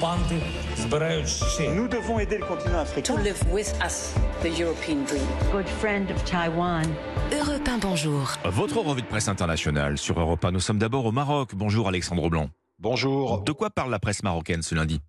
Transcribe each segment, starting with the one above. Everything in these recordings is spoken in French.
Nous devons aider le continent africain. To live with us, the European dream. Good friend of Taiwan. Europe 1, bonjour. Votre revue de presse internationale sur Europe 1. Nous sommes d'abord au Maroc. Bonjour Alexandre Blanc. Bonjour. De quoi parle la presse marocaine ce lundi?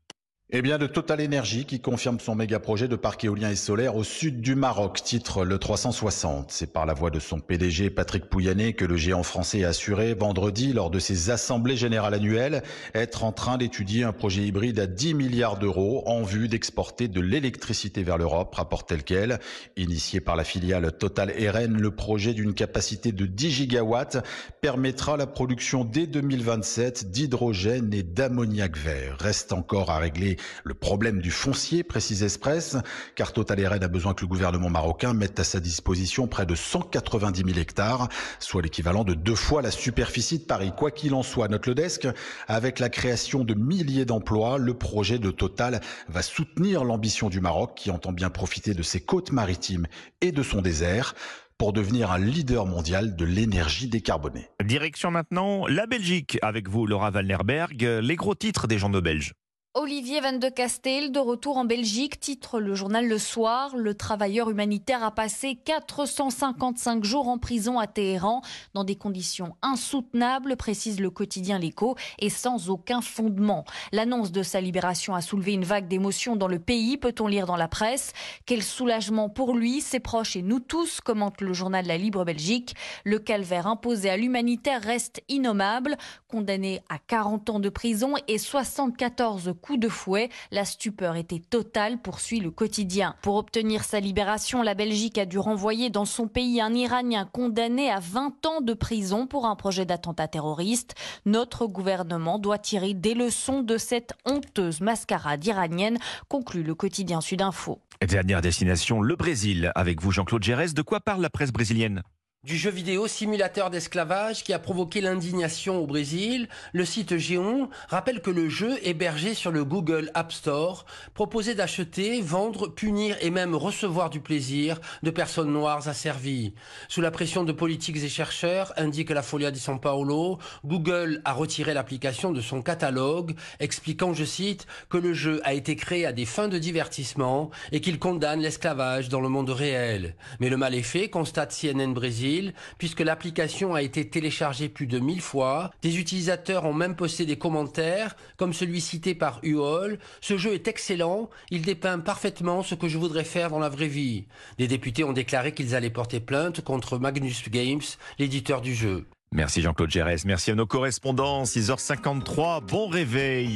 Eh bien, de Total Energy qui confirme son méga projet de parc éolien et solaire au sud du Maroc, titre le 360. C'est par la voix de son PDG Patrick Pouyanné que le géant français a assuré vendredi lors de ses assemblées générales annuelles être en train d'étudier un projet hybride à 10 milliards d'euros en vue d'exporter de l'électricité vers l'Europe, rapporte tel quel. Initié par la filiale Total RN, le projet d'une capacité de 10 gigawatts permettra la production dès 2027 d'hydrogène et d'ammoniac vert. Reste encore à régler le problème du foncier, précise Express, car Total a besoin que le gouvernement marocain mette à sa disposition près de 190 000 hectares, soit l'équivalent de deux fois la superficie de Paris. Quoi qu'il en soit, notre le desk, avec la création de milliers d'emplois, le projet de Total va soutenir l'ambition du Maroc qui entend bien profiter de ses côtes maritimes et de son désert pour devenir un leader mondial de l'énergie décarbonée. Direction maintenant la Belgique avec vous Laura Walnerberg, les gros titres des journaux belges. Olivier Van de Castel, de retour en Belgique, titre le journal Le Soir. Le travailleur humanitaire a passé 455 jours en prison à Téhéran dans des conditions insoutenables, précise le quotidien L'Écho, et sans aucun fondement. L'annonce de sa libération a soulevé une vague d'émotions dans le pays, peut-on lire dans la presse. Quel soulagement pour lui, ses proches et nous tous, commente le journal La Libre Belgique. Le calvaire imposé à l'humanitaire reste innommable. Condamné à 40 ans de prison et 74 coup de fouet. La stupeur était totale, poursuit le quotidien. Pour obtenir sa libération, la Belgique a dû renvoyer dans son pays un Iranien condamné à 20 ans de prison pour un projet d'attentat terroriste. Notre gouvernement doit tirer des leçons de cette honteuse mascarade iranienne, conclut le quotidien Sudinfo. Dernière destination, le Brésil. Avec vous, Jean-Claude Gérès, de quoi parle la presse brésilienne? Du jeu vidéo simulateur d'esclavage qui a provoqué l'indignation au Brésil, le site Géon rappelle que le jeu hébergé sur le Google App Store proposait d'acheter, vendre, punir et même recevoir du plaisir de personnes noires asservies. Sous la pression de politiques et chercheurs, indique la Folia di São Paulo, Google a retiré l'application de son catalogue, expliquant, je cite, que le jeu a été créé à des fins de divertissement et qu'il condamne l'esclavage dans le monde réel. Mais le mal est fait, constate CNN Brésil puisque l'application a été téléchargée plus de 1000 fois. Des utilisateurs ont même posté des commentaires, comme celui cité par Uol. Ce jeu est excellent, il dépeint parfaitement ce que je voudrais faire dans la vraie vie. Des députés ont déclaré qu'ils allaient porter plainte contre Magnus Games, l'éditeur du jeu. Merci Jean-Claude Gérès, merci à nos correspondants, 6h53, bon réveil.